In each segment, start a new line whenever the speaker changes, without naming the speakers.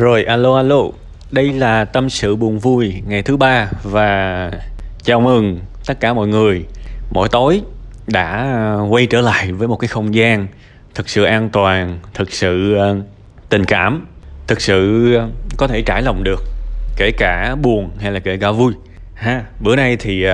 Rồi alo alo, đây là tâm sự buồn vui ngày thứ ba và chào mừng tất cả mọi người. Mỗi tối đã ờ, quay trở lại với một cái không gian thực sự an toàn, thực sự ờ, tình cảm, thực sự ờ, có thể trải lòng được, kể cả buồn hay là kể cả vui. Ha, bữa nay thì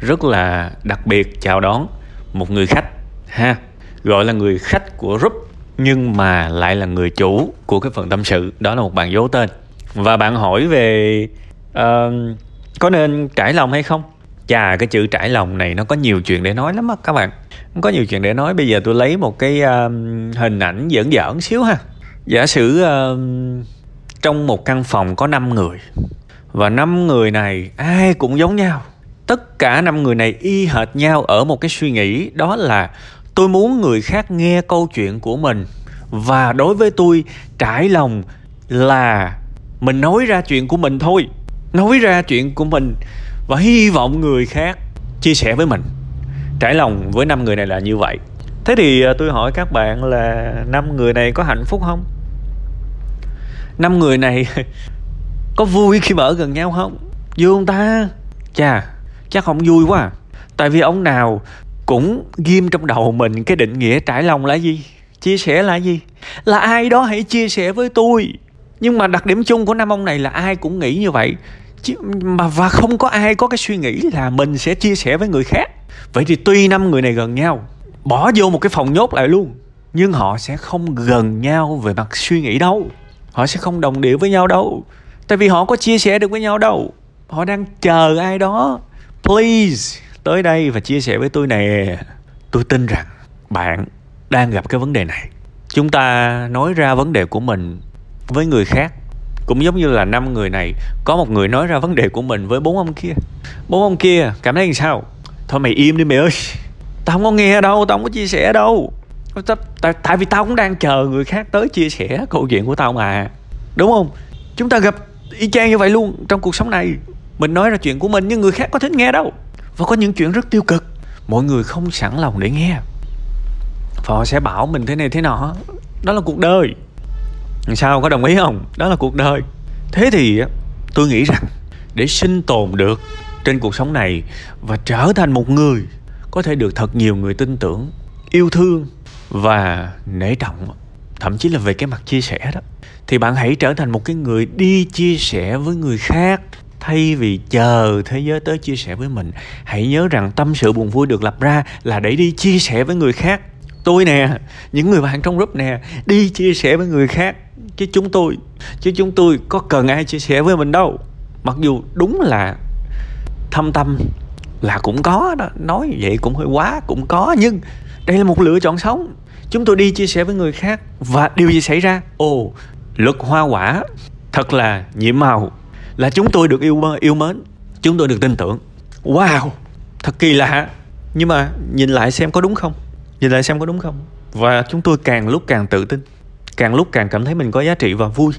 rất là đặc biệt chào đón một người khách. Ha, gọi là người khách của group nhưng mà lại là người chủ của cái phần tâm sự. Đó là một bạn giấu tên. Và bạn hỏi về uh, có nên trải lòng hay không? Chà cái chữ trải lòng này nó có nhiều chuyện để nói lắm á các bạn. Có nhiều chuyện để nói. Bây giờ tôi lấy một cái uh, hình ảnh giỡn giỡn xíu ha. Giả sử uh, trong một căn phòng có 5 người. Và năm người này ai cũng giống nhau. Tất cả năm người này y hệt nhau ở một cái suy nghĩ đó là tôi muốn người khác nghe câu chuyện của mình. Và đối với tôi, trải lòng là mình nói ra chuyện của mình thôi. Nói ra chuyện của mình và hy vọng người khác chia sẻ với mình. Trải lòng với năm người này là như vậy. Thế thì à, tôi hỏi các bạn là năm người này có hạnh phúc không? Năm người này có vui khi mà ở gần nhau không? Vui không ta? Chà, chắc không vui quá à. tại vì ông nào cũng ghim trong đầu mình cái định nghĩa trải lòng là gì chia sẻ là gì? Là ai đó hãy chia sẻ với tôi. Nhưng mà đặc điểm chung của năm ông này là ai cũng nghĩ như vậy. Chứ, mà và không có ai có cái suy nghĩ là mình sẽ chia sẻ với người khác. Vậy thì tuy năm người này gần nhau bỏ vô một cái phòng nhốt lại luôn nhưng họ sẽ không gần nhau về mặt suy nghĩ đâu. Họ sẽ không đồng điệu với nhau đâu. Tại vì họ có chia sẻ được với nhau đâu. Họ đang chờ ai đó. Please tới đây và chia sẻ với tôi nè. Tôi tin rằng bạn đang gặp cái vấn đề này. Chúng ta nói ra vấn đề của mình với người khác cũng giống như là năm người này có một người nói ra vấn đề của mình với bốn ông kia. Bốn ông kia cảm thấy làm sao? Thôi mày im đi mày ơi. Tao không có nghe đâu tao không có chia sẻ đâu. Tại, tại vì tao cũng đang chờ người khác tới chia sẻ câu chuyện của tao mà. Đúng không? Chúng ta gặp y chang như vậy luôn trong cuộc sống này. Mình nói ra chuyện của mình nhưng người khác có thích nghe đâu và có những chuyện rất tiêu cực. Mọi người không sẵn lòng để nghe. Và họ sẽ bảo mình thế này thế nọ. Đó là cuộc đời. Sao, có đồng ý không? Đó là cuộc đời. Thế thì, tôi nghĩ rằng, để sinh tồn được trên cuộc sống này và trở thành một người, có thể được thật nhiều người tin tưởng, yêu thương và nể trọng, thậm chí là về cái mặt chia sẻ đó, thì bạn hãy trở thành một cái người đi chia sẻ với người khác thay vì chờ thế giới tới chia sẻ với mình, hãy nhớ rằng tâm sự buồn vui được lập ra là để đi chia sẻ với người khác. Tôi nè, những người bạn trong group nè, đi chia sẻ với người khác. Chứ chúng tôi, chứ chúng tôi có cần ai chia sẻ với mình đâu. Mặc dù đúng là thâm tâm là cũng có đó. Nói vậy cũng hơi quá, cũng có. Nhưng đây là một lựa chọn sống. Chúng tôi đi chia sẻ với người khác. Và điều gì xảy ra? Ồ, luật hoa quả thật là nhiệm màu là chúng tôi được yêu yêu mến. Chúng tôi được tin tưởng. Wow. Thật kỳ lạ. Nhưng mà nhìn lại xem có đúng không? Nhìn lại xem có đúng không? Và chúng tôi càng lúc càng tự tin. Càng lúc càng cảm thấy mình có giá trị và vui.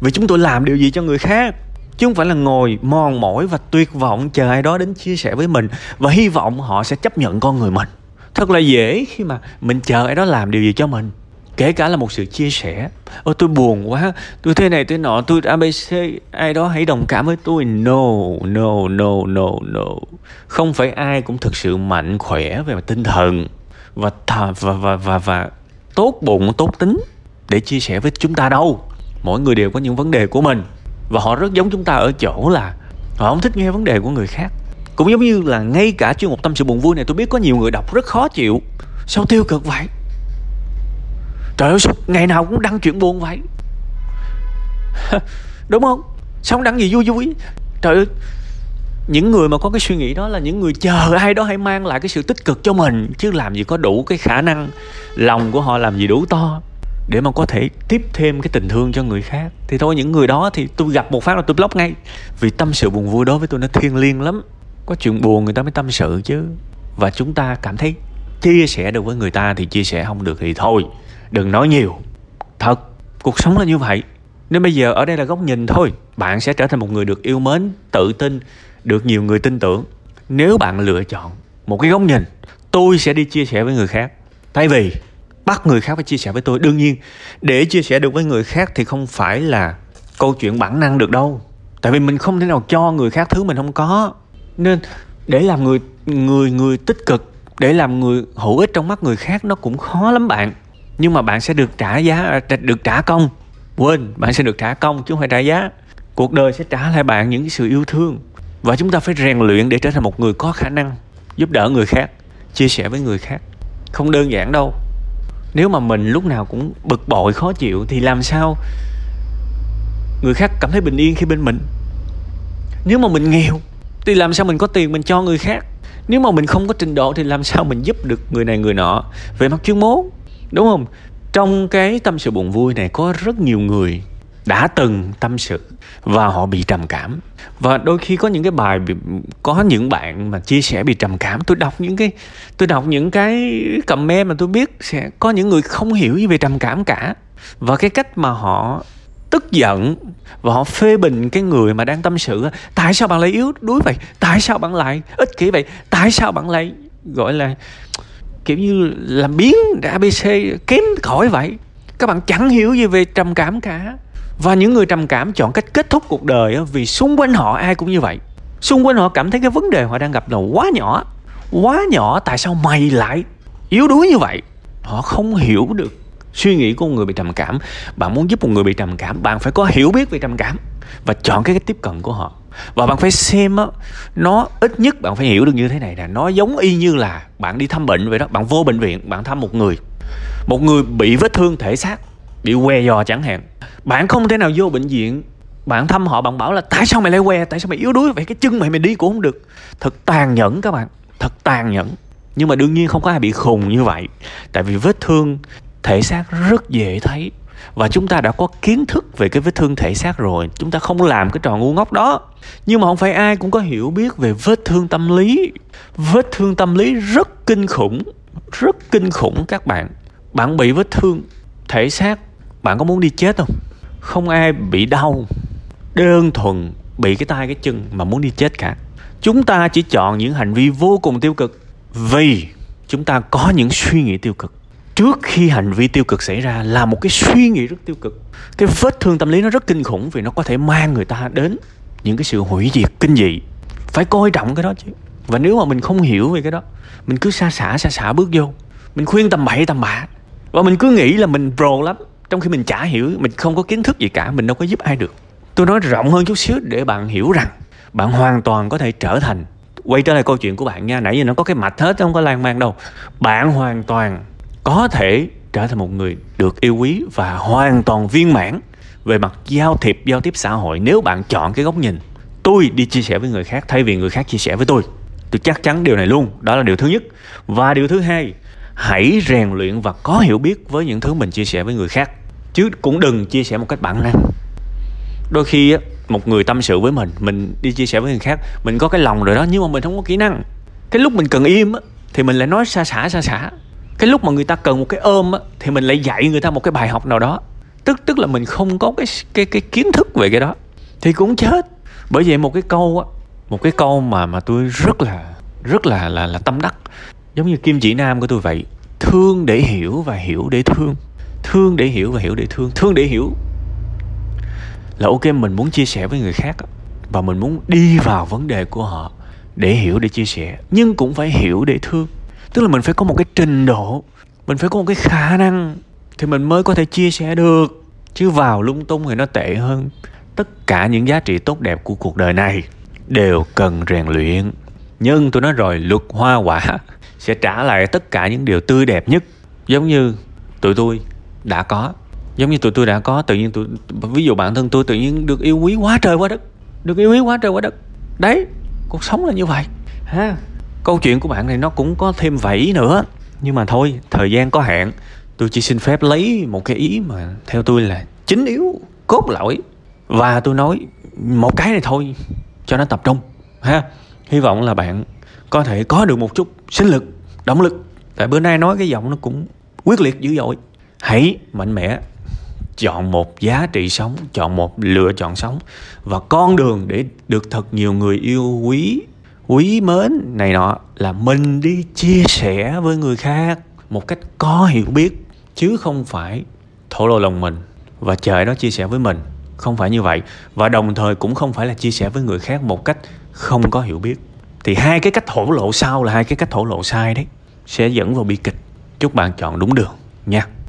Vì chúng tôi làm điều gì cho người khác? Chứ không phải là ngồi mòn mỏi và tuyệt vọng chờ ai đó đến chia sẻ với mình và hy vọng họ sẽ chấp nhận con người mình. Thật là dễ khi mà mình chờ ai đó làm điều gì cho mình kể cả là một sự chia sẻ. Ôi tôi buồn quá. Tôi thế này thế nọ tôi abc ai đó hãy đồng cảm với tôi. No no no no no. Không phải ai cũng thực sự mạnh khỏe về mặt tinh thần và và và và, và tốt bụng tốt tính để chia sẻ với chúng ta đâu. Mỗi người đều có những vấn đề của mình và họ rất giống chúng ta ở chỗ là họ không thích nghe vấn đề của người khác. Cũng giống như là ngay cả chuyên mục tâm sự buồn vui này tôi biết có nhiều người đọc rất khó chịu. Sao tiêu cực vậy? Trời ơi, sao ngày nào cũng đăng chuyện buồn vậy? Đúng không? Sao không đăng gì vui vui? Trời ơi, những người mà có cái suy nghĩ đó là những người chờ ai đó hãy mang lại cái sự tích cực cho mình, chứ làm gì có đủ cái khả năng, lòng của họ làm gì đủ to để mà có thể tiếp thêm cái tình thương cho người khác. Thì thôi, những người đó thì tôi gặp một phát là tôi block ngay. Vì tâm sự buồn vui đối với tôi nó thiêng liêng lắm. Có chuyện buồn người ta mới tâm sự chứ. Và chúng ta cảm thấy chia sẻ được với người ta thì chia sẻ không được thì thôi đừng nói nhiều. Thật, cuộc sống là như vậy. Nên bây giờ ở đây là góc nhìn thôi. Bạn sẽ trở thành một người được yêu mến, tự tin, được nhiều người tin tưởng. Nếu bạn lựa chọn một cái góc nhìn, tôi sẽ đi chia sẻ với người khác. Thay vì bắt người khác phải chia sẻ với tôi. Đương nhiên, để chia sẻ được với người khác thì không phải là câu chuyện bản năng được đâu. Tại vì mình không thể nào cho người khác thứ mình không có. Nên để làm người người người tích cực, để làm người hữu ích trong mắt người khác nó cũng khó lắm bạn nhưng mà bạn sẽ được trả giá, được trả công. Quên, bạn sẽ được trả công chứ không phải trả giá. Cuộc đời sẽ trả lại bạn những sự yêu thương. Và chúng ta phải rèn luyện để trở thành một người có khả năng, giúp đỡ người khác, chia sẻ với người khác. Không đơn giản đâu. Nếu mà mình lúc nào cũng bực bội, khó chịu thì làm sao người khác cảm thấy bình yên khi bên mình? Nếu mà mình nghèo thì làm sao mình có tiền mình cho người khác? Nếu mà mình không có trình độ thì làm sao mình giúp được người này người nọ? Về mặt chuyên môn đúng không? Trong cái tâm sự buồn vui này có rất nhiều người đã từng tâm sự và họ bị trầm cảm. Và đôi khi có những cái bài bị, có những bạn mà chia sẻ bị trầm cảm. Tôi đọc những cái tôi đọc những cái comment mà tôi biết sẽ có những người không hiểu gì về trầm cảm cả. Và cái cách mà họ tức giận và họ phê bình cái người mà đang tâm sự tại sao bạn lại yếu đuối vậy? Tại sao bạn lại ích kỷ vậy? Tại sao bạn lại gọi là kiểu như làm biến abc kém khỏi vậy. Các bạn chẳng hiểu gì về trầm cảm cả. Và những người trầm cảm chọn cách kết thúc cuộc đời vì xung quanh họ ai cũng như vậy. Xung quanh họ cảm thấy cái vấn đề họ đang gặp là quá nhỏ quá nhỏ, tại sao mày lại yếu đuối như vậy? Họ không hiểu được suy nghĩ của một người bị trầm cảm. Bạn muốn giúp một người bị trầm cảm, bạn phải có hiểu biết về trầm cảm và chọn cái cách tiếp cận của họ và bạn phải xem á, nó ít nhất bạn phải hiểu được như thế này là nó giống y như là bạn đi thăm bệnh vậy đó. Bạn vô bệnh viện, bạn thăm một người. Một người bị vết thương thể xác, bị que giò chẳng hạn. Bạn không thể nào vô bệnh viện, bạn thăm họ, bạn bảo là tại sao mày lại que tại sao mày yếu đuối vậy? Cái chân mày mày đi cũng không được. Thật tàn nhẫn các bạn. Thật tàn nhẫn. Nhưng mà đương nhiên không có ai bị khùng như vậy. Tại vì vết thương, thể xác rất dễ thấy và chúng ta đã có kiến thức về cái vết thương thể xác rồi. Chúng ta không làm cái trò ngu ngốc đó. Nhưng mà không phải ai cũng có hiểu biết về vết thương tâm lý. Vết thương tâm lý rất kinh khủng. Rất kinh khủng các bạn. Bạn bị vết thương thể xác, bạn có muốn đi chết không? Không ai bị đau. Đơn thuần bị cái tay, cái chân mà muốn đi chết cả. Chúng ta chỉ chọn những hành vi vô cùng tiêu cực vì chúng ta có những suy nghĩ tiêu cực trước khi hành vi tiêu cực xảy ra là một cái suy nghĩ rất tiêu cực. Cái vết thương tâm lý nó rất kinh khủng vì nó có thể mang người ta đến những cái sự hủy diệt kinh dị. Phải coi trọng cái đó chứ. Và nếu mà mình không hiểu về cái đó, mình cứ xa xả xa xả bước vô. Mình khuyên tầm bậy, tầm bạ. Và mình cứ nghĩ là mình pro lắm, trong khi mình chả hiểu, mình không có kiến thức gì cả, mình đâu có giúp ai được. Tôi nói rộng hơn chút xíu để bạn hiểu rằng bạn hoàn toàn có thể trở thành. Quay trở lại câu chuyện của bạn nha, nãy giờ nó có cái mạch hết không có lan man đâu. Bạn hoàn toàn có thể trở thành một người được yêu quý và hoàn toàn viên mãn về mặt giao thiệp, giao tiếp xã hội. Nếu bạn chọn cái góc nhìn, tôi đi chia sẻ với người khác thay vì người khác chia sẻ với tôi tôi chắc chắn điều này luôn. Đó là điều thứ nhất. Và điều thứ hai, hãy rèn luyện và có hiểu biết với những thứ mình chia sẻ với người khác. Chứ cũng đừng chia sẻ một cách bản năng. Đôi khi một người tâm sự với mình mình đi chia sẻ với người khác, mình có cái lòng rồi đó, nhưng mà mình không có kỹ năng. Cái lúc mình cần im thì mình lại nói xa xả xa xả cái lúc mà người ta cần một cái ôm á, thì mình lại dạy người ta một cái bài học nào đó. Tức tức là mình không có cái cái cái kiến thức về cái đó. Thì cũng chết. Bởi vậy một cái câu á, một cái câu mà mà tôi rất là rất là là là tâm đắc. Giống như kim chỉ nam của tôi vậy. Thương để hiểu và hiểu để thương. Thương để hiểu và hiểu để thương. Thương để hiểu. Là ok, mình muốn chia sẻ với người khác và mình muốn đi vào vấn đề của họ để hiểu, để chia sẻ. Nhưng cũng phải hiểu để thương tức là mình phải có một cái trình độ, mình phải có một cái khả năng thì mình mới có thể chia sẻ được. Chứ vào lung tung thì nó tệ hơn. Tất cả những giá trị tốt đẹp của cuộc đời này đều cần rèn luyện. Nhưng tôi nói rồi luật hoa quả sẽ trả lại tất cả những điều tươi đẹp nhất. Giống như tụi tôi đã có. Giống như tụi tôi đã có, tự nhiên tụi, ví dụ bản thân tôi tự nhiên được yêu quý quá trời quá đất. Được yêu quý quá trời quá đất. Đấy, cuộc sống là như vậy. Ha? Câu chuyện của bạn này nó cũng có thêm vẫy nữa. Nhưng mà thôi, thời gian có hạn, tôi chỉ xin phép lấy một cái ý mà theo tôi là chính yếu, cốt lõi. Và tôi nói một cái này thôi, cho nó tập trung, ha. Hy vọng là bạn có thể có được một chút sinh lực, động lực. Tại bữa nay nói cái giọng nó cũng quyết liệt dữ dội. Hãy mạnh mẽ chọn một giá trị sống, chọn một lựa chọn sống và con đường để được thật nhiều người yêu quý quý mến, này nọ, là mình đi chia sẻ với người khác một cách có hiểu biết, chứ không phải thổ lộ lòng mình. Và trời đó chia sẻ với mình, không phải như vậy. Và đồng thời cũng không phải là chia sẻ với người khác một cách không có hiểu biết. Thì hai cái cách thổ lộ sau là hai cái cách thổ lộ sai đấy, sẽ dẫn vào bi kịch. Chúc bạn chọn đúng đường nha.